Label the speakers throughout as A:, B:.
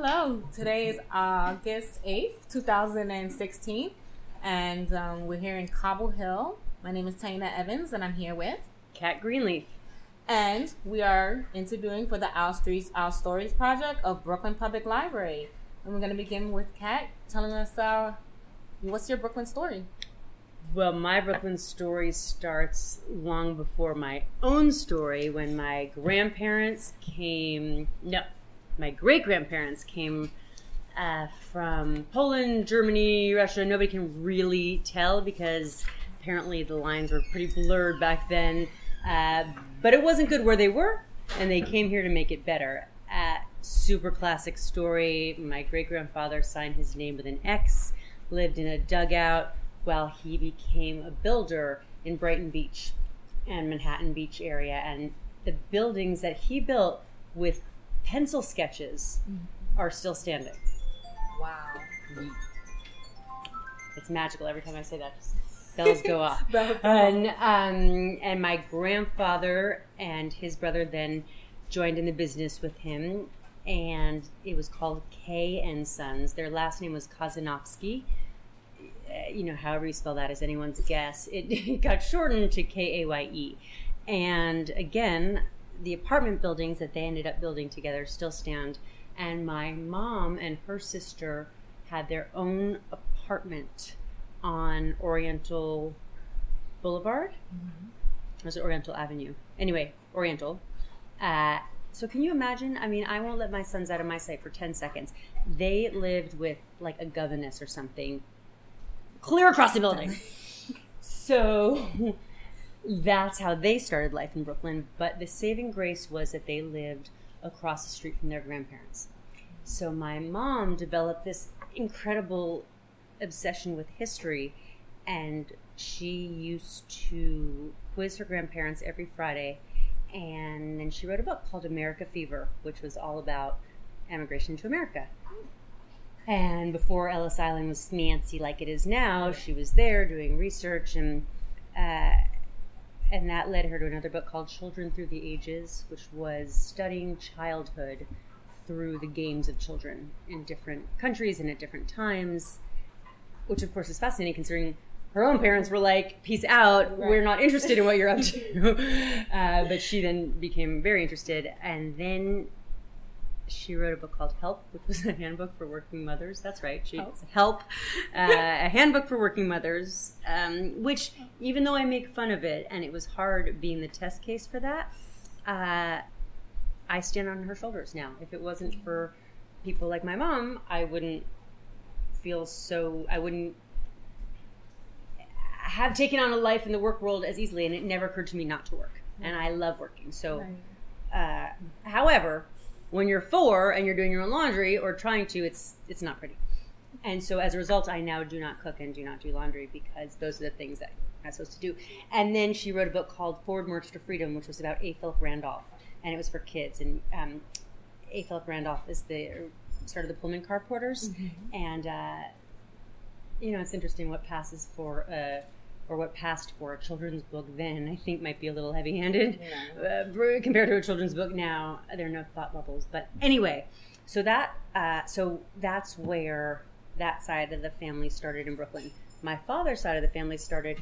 A: Hello, today is August 8th, 2016, and um, we're here in Cobble Hill. My name is Taina Evans, and I'm here with
B: Kat Greenleaf.
A: And we are interviewing for the Our Streets, Our Stories project of Brooklyn Public Library. And we're going to begin with Kat telling us uh, what's your Brooklyn story?
B: Well, my Brooklyn story starts long before my own story when my grandparents came. No, my great grandparents came uh, from Poland, Germany, Russia. Nobody can really tell because apparently the lines were pretty blurred back then. Uh, but it wasn't good where they were, and they came here to make it better. Uh, super classic story. My great grandfather signed his name with an X, lived in a dugout while he became a builder in Brighton Beach and Manhattan Beach area. And the buildings that he built with pencil sketches mm-hmm. are still standing.
A: Wow.
B: It's magical every time I say that. Just bells go off. and, um, and my grandfather and his brother then joined in the business with him. And it was called K and Sons. Their last name was Kazanovsky uh, you know, however you spell that is anyone's guess. It, it got shortened to K A Y E. And again, the apartment buildings that they ended up building together still stand. And my mom and her sister had their own apartment on Oriental Boulevard. Mm-hmm. Was it Oriental Avenue? Anyway, Oriental. Uh, so can you imagine? I mean, I won't let my sons out of my sight for 10 seconds. They lived with like a governess or something clear across the building. so that's how they started life in Brooklyn. But the saving grace was that they lived across the street from their grandparents. So my mom developed this incredible obsession with history, and she used to quiz her grandparents every Friday. And then she wrote a book called America Fever, which was all about emigration to America. And before Ellis Island was fancy like it is now, she was there doing research, and uh, and that led her to another book called Children Through the Ages, which was studying childhood through the games of children in different countries and at different times, which of course is fascinating considering her own parents were like, "Peace out, right. we're not interested in what you're up to." uh, but she then became very interested, and then she wrote a book called Help, which was a handbook for working mothers. That's right, she Help, Help uh, a handbook for working mothers. Um, which, even though I make fun of it, and it was hard being the test case for that, uh, I stand on her shoulders now. If it wasn't for people like my mom, I wouldn't feel so. I wouldn't have taken on a life in the work world as easily, and it never occurred to me not to work. And I love working. So, uh, however, when you're four and you're doing your own laundry or trying to, it's it's not pretty. And so as a result, I now do not cook and do not do laundry because those are the things that I'm supposed to do. And then she wrote a book called Forward March to Freedom, which was about A. Philip Randolph, and it was for kids. And um, A. Philip Randolph is the started the Pullman car porters, mm-hmm. and uh, you know it's interesting what passes for. Uh, or what passed for a children's book then, I think might be a little heavy handed yeah. uh, compared to a children's book now. There are no thought bubbles. But anyway, so that uh, so that's where that side of the family started in Brooklyn. My father's side of the family started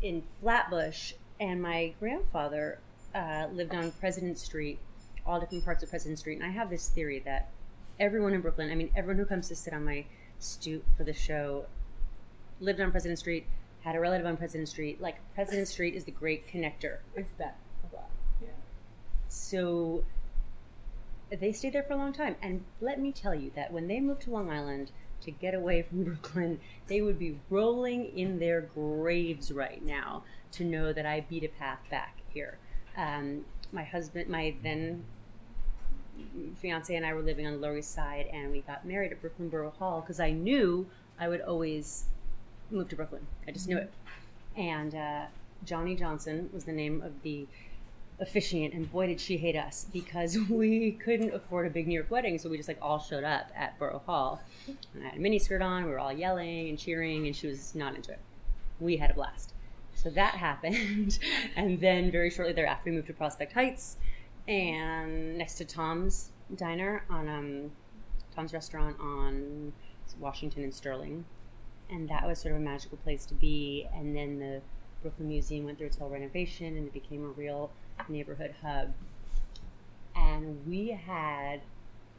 B: in Flatbush, and my grandfather uh, lived on President Street, all different parts of President Street. And I have this theory that everyone in Brooklyn, I mean, everyone who comes to sit on my stoop for the show, lived on President Street had a relative on President Street. Like President Street is the great connector.
A: It's that. Yeah.
B: So they stayed there for a long time. And let me tell you that when they moved to Long Island to get away from Brooklyn, they would be rolling in their graves right now to know that I beat a path back here. Um, my husband, my then fiance, and I were living on the Lower East Side, and we got married at Brooklyn Borough Hall because I knew I would always moved to Brooklyn. I just knew it. And uh, Johnny Johnson was the name of the officiant, and boy, did she hate us because we couldn't afford a big New York wedding, so we just like all showed up at Borough Hall. And I had a mini skirt on. We were all yelling and cheering, and she was not into it. We had a blast. So that happened, and then very shortly thereafter, we moved to Prospect Heights, and next to Tom's Diner on um, Tom's Restaurant on Washington and Sterling, and that was sort of a magical place to be. And then the Brooklyn Museum went through its whole renovation, and it became a real neighborhood hub. And we had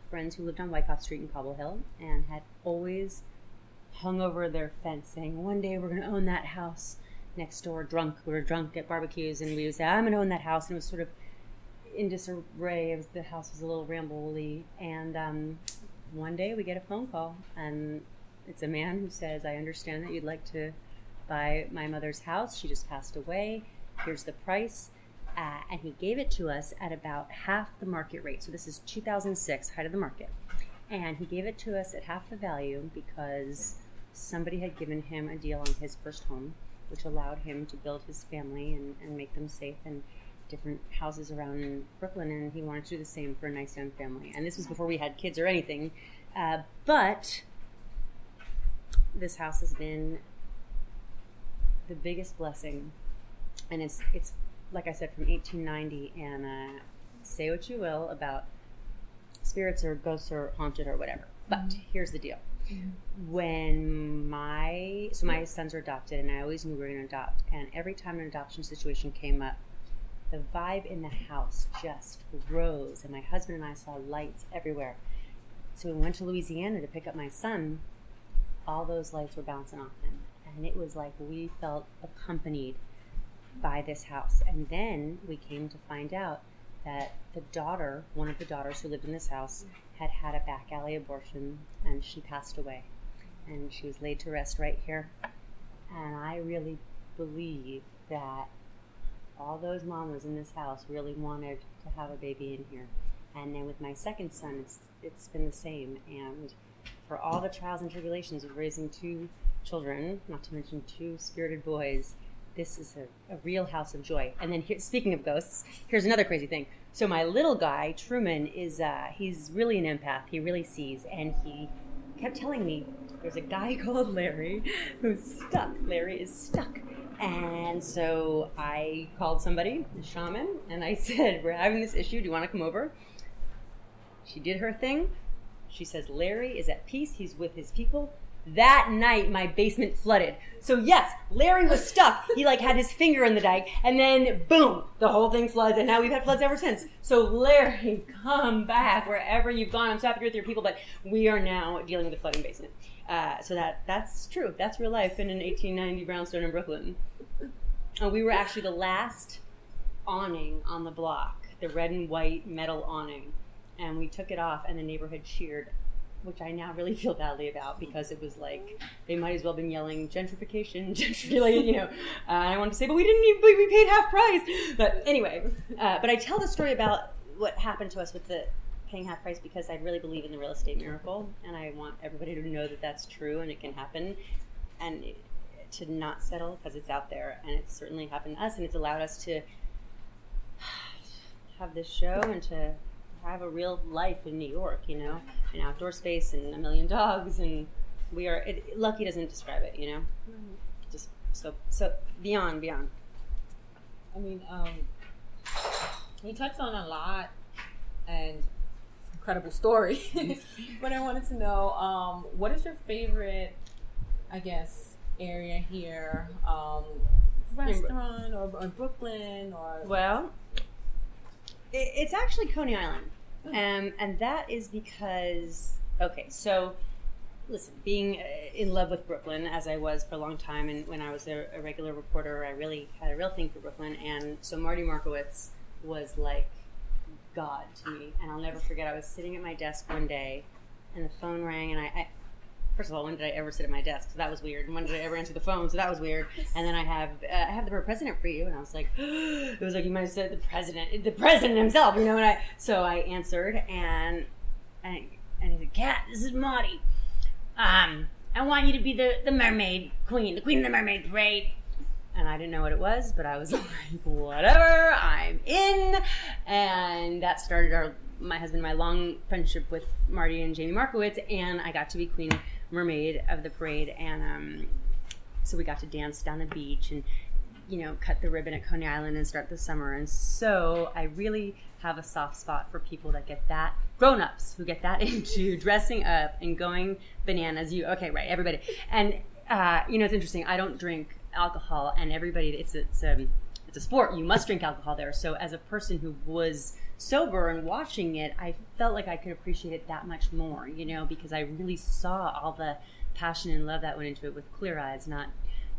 B: friends who lived on Wyckoff Street in Cobble Hill and had always hung over their fence saying, "One day we're going to own that house." Next door, drunk. We were drunk at barbecues, and we would say, "I'm going to own that house," and it was sort of in disarray. Was, the house was a little rambly, and um, one day we get a phone call, and it's a man who says, "I understand that you'd like to buy my mother's house. She just passed away. Here's the price." Uh, and he gave it to us at about half the market rate. So this is 2006, height of the market, and he gave it to us at half the value because somebody had given him a deal on his first home, which allowed him to build his family and, and make them safe and different houses around Brooklyn, and he wanted to do the same for a nice young family. And this was before we had kids or anything. Uh, but this house has been the biggest blessing, and it's it's like I said from 1890. And uh, say what you will about spirits or ghosts or haunted or whatever, but mm-hmm. here's the deal. Mm-hmm. When my so my sons are adopted, and I always knew we were going to adopt. And every time an adoption situation came up, the vibe in the house just rose, and my husband and I saw lights everywhere. So we went to Louisiana to pick up my son. All those lights were bouncing off him, and it was like we felt accompanied by this house. And then we came to find out that the daughter, one of the daughters who lived in this house, had had a back alley abortion, and she passed away, and she was laid to rest right here. And I really believe that all those mamas in this house really wanted to have a baby in here. And then with my second son, it's, it's been the same. And for all the trials and tribulations of raising two children, not to mention two spirited boys, this is a, a real house of joy. And then here, speaking of ghosts, here's another crazy thing. So my little guy, Truman, is uh, he's really an empath. He really sees, and he kept telling me there's a guy called Larry who's stuck. Larry is stuck and so I called somebody, a shaman, and I said, We're having this issue. Do you want to come over? She did her thing. She says, Larry is at peace. He's with his people. That night, my basement flooded. So yes, Larry was stuck. He like had his finger in the dike, and then boom, the whole thing floods, and now we've had floods ever since. So Larry, come back wherever you've gone. I'm so happy with your people, but we are now dealing with a flooding basement. Uh, so that that's true. That's real life in an 1890 brownstone in Brooklyn. And we were actually the last awning on the block, the red and white metal awning, and we took it off, and the neighborhood cheered. Which I now really feel badly about because it was like they might as well have been yelling gentrification, gentrification, you know. Uh, I wanted to say, but we didn't even we paid half price. But anyway, uh, but I tell the story about what happened to us with the paying half price because I really believe in the real estate miracle, and I want everybody to know that that's true and it can happen, and to not settle because it's out there, and it's certainly happened to us, and it's allowed us to have this show and to have a real life in New York, you know, an outdoor space and a million dogs, and we are. It, lucky doesn't describe it, you know, mm-hmm. just so so beyond beyond.
A: I mean, um, we touched on a lot, and it's an incredible story. but I wanted to know um, what is your favorite, I guess, area here? Um, restaurant or, or, Brooklyn or.
B: Well, it, it's actually Coney Island. Oh. Um, and that is because, okay, so listen, being uh, in love with Brooklyn as I was for a long time, and when I was a, a, regular reporter, I really had a real thing for Brooklyn. And so Marty Markowitz was like God to me. And I'll never forget, I was sitting at my desk one day and the phone rang, and I, I first of all, when did I ever sit at my desk? So that was weird. And when did I ever answer the phone? So that was weird. And then I have uh, I have the president for you, and I was like, it was like you might have said the president, the president himself, you know. And I so I answered, and and and he said, "Kat, this is Marty. Um, I want you to be the the mermaid queen, the queen of the mermaid parade." and I didn't know what it was, but I was like, whatever, I'm in. And that started our my husband my long friendship with Marty and Jamie Markowitz, and I got to be Queen Mermaid of the parade, and um, so we got to dance down the beach and you know, cut the ribbon at Coney Island and start the summer. And so I really have a soft spot for people that get that grown ups who get that into dressing up and going bananas. You okay, right, everybody. And uh, you know, it's interesting. I don't drink alcohol and everybody it's it's um it's a sport. You must drink alcohol there. So as a person who was sober and watching it, I felt like I could appreciate it that much more, you know, because I really saw all the passion and love that went into it with clear eyes, not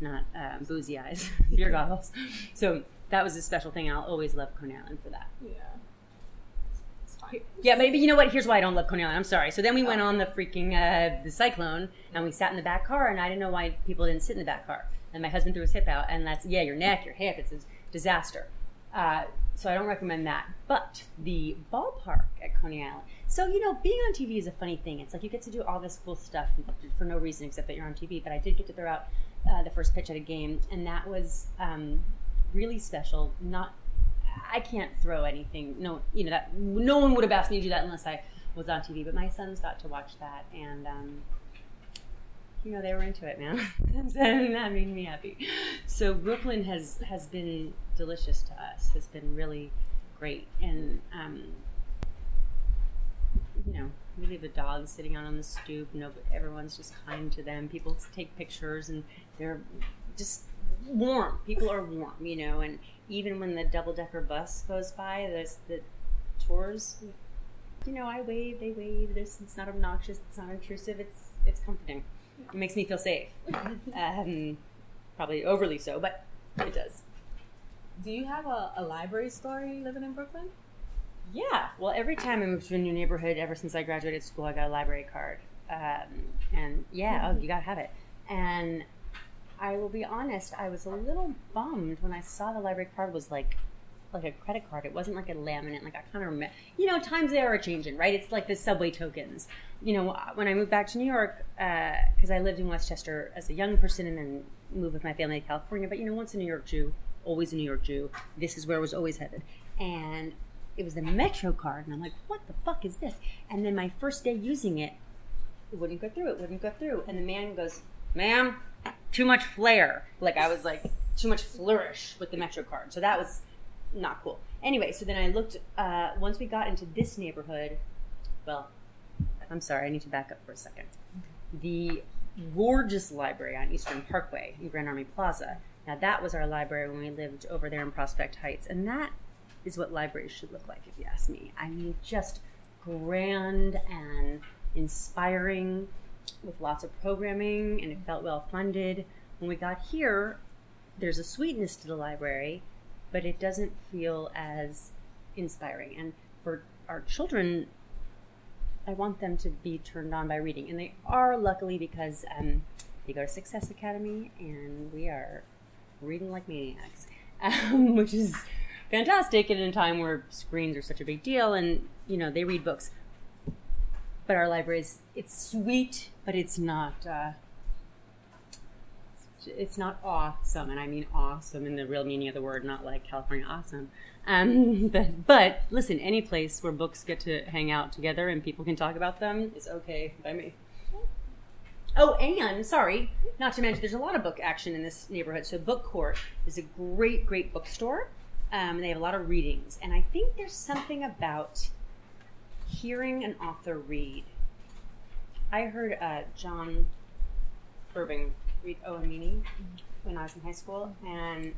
B: not um, boozy eyes, beer goggles. So that was a special thing. I'll always love Coney Island for that.
A: Yeah.
B: Yeah, maybe you know what? Here's why I don't love Coney Island. I'm sorry. So then we went on the freaking uh, the cyclone, and we sat in the back car, and I didn't know why people didn't sit in the back car. And my husband threw his hip out, and that's yeah, your neck, your hip, it's a disaster. Uh, so I don't recommend that. But the ballpark at Coney Island. So you know, being on TV is a funny thing. It's like you get to do all this cool stuff for no reason except that you're on TV. But I did get to throw out uh, the first pitch at a game, and that was um, really special. Not, I can't throw anything. No, you know that no one would have asked me to do that unless I was on TV. But my sons got to watch that, and um, you know they were into it, man. and that made me happy. So Brooklyn has has been delicious to us. Has been really great, and um, you know we leave the dogs sitting out on the stoop. No, everyone's just kind to them. People take pictures, and they're just warm. People are warm, you know. And even when the double decker bus goes by, there's the tours. You know, I wave, they wave. It's not obnoxious. It's not intrusive. It's it's comforting. It makes me feel safe. um, probably overly so, but it does.
A: Do you have a, a library story living in Brooklyn?
B: Yeah. Well, every time I moved to a new neighborhood, ever since I graduated school, I got a library card. Um, and yeah, oh, you gotta have it. And I will be honest, I was a little bummed when I saw the library card was like like a credit card. It wasn't like a laminate. Like I kind of remember, you know, times they are changing, right? It's like the subway tokens. You know, when I moved back to New York, because uh, I lived in Westchester as a young person and then moved with my family to California. But you know, once a New York Jew, always a New York Jew. This is where I was always headed, and it was the Metro card, and I'm like, what the fuck is this? And then my first day using it, it wouldn't go through. It wouldn't go through, and the man goes, "Ma'am, too much flair." Like I was like, too much flourish with the Metro card. So that was not cool. Anyway, so then I looked. Uh, once we got into this neighborhood, well, I'm sorry, I need to back up for a second. The gorgeous library on Eastern Parkway in Grand Army Plaza. Now that was our library when we lived over there in Prospect Heights, and that is what libraries should look like, if you ask me. I mean, just grand and inspiring with lots of programming, and it felt well funded. When we got here, there's a sweetness to the library but it doesn't feel as inspiring. And for our children, I want them to be turned on by reading, and they are luckily because um, they go to Success Academy, and we are reading like maniacs, um, which is fantastic. in a time where screens are such a big deal, and you know they read books. But our library is it's sweet, but it's not. Uh, it's not awesome, and I mean awesome in the real meaning of the word, not like California awesome. Um, but, but listen, any place where books get to hang out together and people can talk about them is okay by me. Oh, and sorry, not to mention, there's a lot of book action in this neighborhood. So, Book Court is a great, great bookstore. Um, and they have a lot of readings. And I think there's something about hearing an author read. I heard uh, John Irving read. Meany when I was in high school, and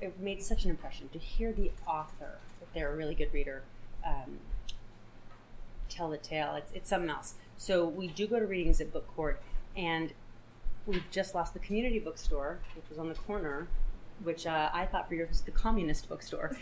B: it made such an impression to hear the author, if they're a really good reader, um, tell the tale. It's, it's something else. So we do go to readings at Book Court, and we've just lost the community bookstore, which was on the corner which uh, I thought for years was the communist bookstore.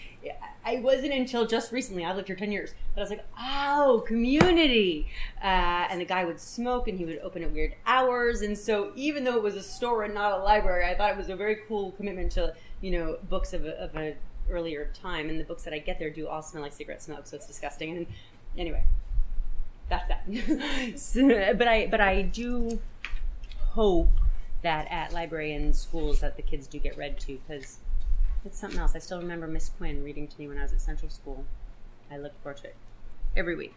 B: I wasn't until just recently. I lived here ten years, but I was like, "Oh, community!" Uh, and the guy would smoke, and he would open at weird hours. And so, even though it was a store and not a library, I thought it was a very cool commitment to you know books of a, of a earlier time. And the books that I get there do all smell like cigarette smoke, so it's disgusting. And anyway, that's that. so, but I but I do hope that at library and schools that the kids do get read to because it's something else. I still remember Miss Quinn reading to me when I was at Central School. I looked forward to it every week.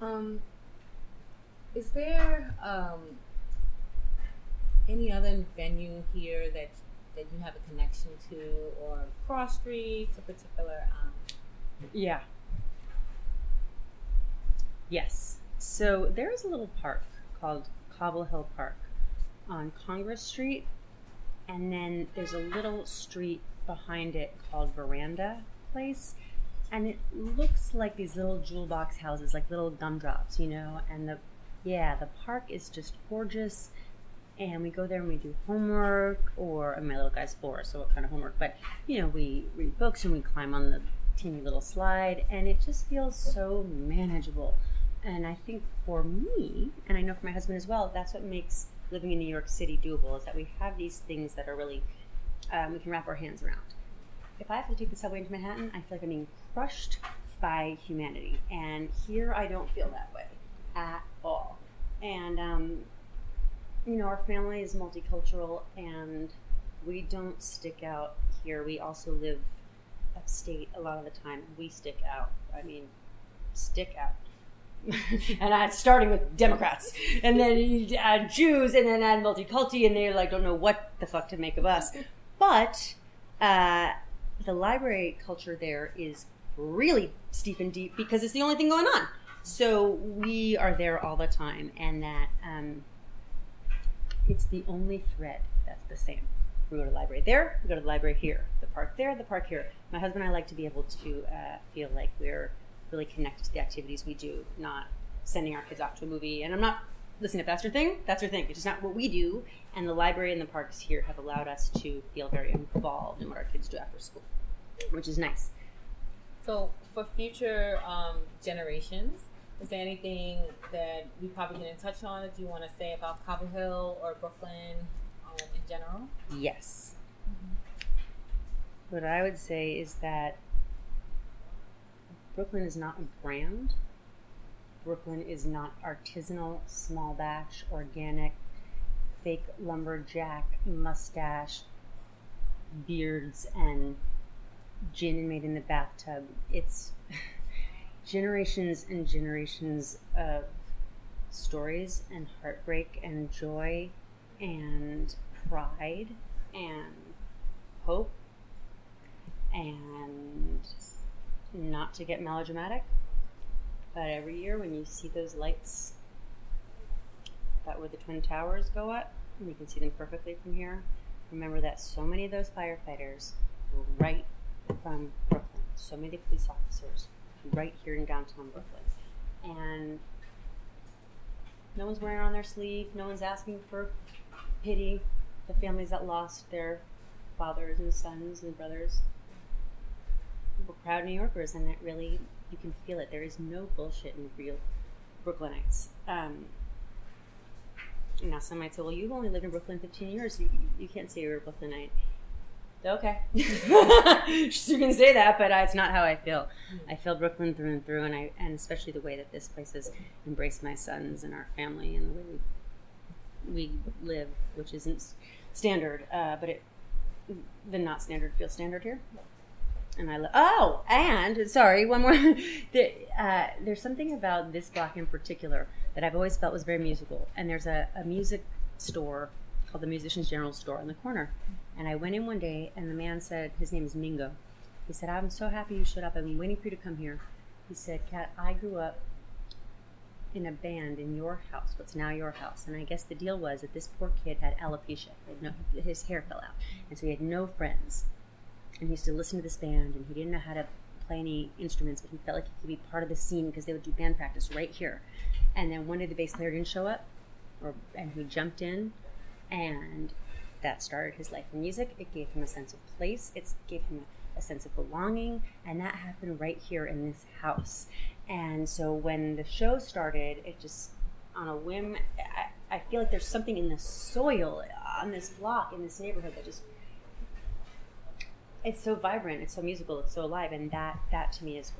A: Um, is there um, any other venue here that that you have a connection to, or cross streets, a particular? Um...
B: Yeah. Yes. So there's a little park called Cobble Hill Park on Congress Street, and then there's a little street behind it called Verandah Place, and it looks like these little jewel box houses, like little gumdrops, you know. And the yeah, the park is just gorgeous. And we go there and we do homework, or my little guy's four, so what kind of homework? But you know, we read books and we climb on the teeny little slide, and it just feels so manageable. And I think for me, and I know for my husband as well, that's what makes living in New York City doable is that we have these things that are really um, we can wrap our hands around. If I have to take the subway into Manhattan, I feel like I'm being crushed by humanity, and here I don't feel that way at all. And um, you know, our family is multicultural, and we don't stick out here. We also live upstate a lot of the time. We stick out. I mean, stick out. and I starting with Democrats, and then add Jews, and then add multiculti, and they like don't know what the fuck to make of us. But uh, the library culture there is really steep and deep because it's the only thing going on. So we are there all the time, and that um, it's the only thread that's the same. We go to the library there, we go to the library here, the park there, the park here. My husband and I like to be able to uh, feel like we're really connected to the activities we do, not sending our kids off to a movie. And I'm not, listen, if that's your thing, that's your thing. It's just not what we do. And the library and the parks here have allowed us to feel very involved in what our kids do after school, which is nice.
A: So, for future um, generations, is there anything that we probably didn't touch on that you want to say about Cobble Hill or Brooklyn um, in general?
B: Yes. Mm-hmm. What I would say is that Brooklyn is not a brand. Brooklyn is not artisanal, small batch, organic, fake lumberjack, mustache, beards, and gin made in the bathtub. It's generations and generations of stories and heartbreak and joy and pride and hope and not to get melodramatic, but every year when you see those lights that where the Twin Towers go up, and you can see them perfectly from here, remember that so many of those firefighters were right from Brooklyn. So many police officers right here in downtown Brooklyn. And no one's wearing on their sleeve, no one's asking for pity. The families that lost their fathers and sons and brothers proud New Yorkers, and it really you can feel it. There is no bullshit in real Brooklynites. Um, now, some might say, "Well, you've only lived in Brooklyn 15 years. You, you can't say you're a Brooklynite." Okay, you can say that, but it's not how I feel. I feel Brooklyn through and through, and I and especially the way that this place has embraced my sons and our family, and the way we, we live, which isn't standard, uh, but it the not standard feels standard here and I lo- oh, and sorry, one more. the, uh, there's something about this block in particular that I've always felt was very musical. And there's a, a music store called the Musicians General Store on the corner. And I went in one day, and the man said, his name is Mingo. He said, "I'm so happy you showed up. I've been waiting for you to come here." He said, "Kat, I grew up in a band in your house, what's now your house. And I guess the deal was that this poor kid had alopecia. No, his hair fell out. And so he had no friends and he used to listen to this band and he didn't know how to play any instruments but he felt like he could be part of the scene because they would do band practice right here. And then one day the bass player didn't show up or and he jumped in and that started his life in music. It gave him a sense of place. It gave him a, sense of belonging and that happened right here in this house. And so when the show started it just on a whim I, I feel like there's something in the soil on this block in this neighborhood that just it's so vibrant, it's so musical, it's so alive, and that that to me is.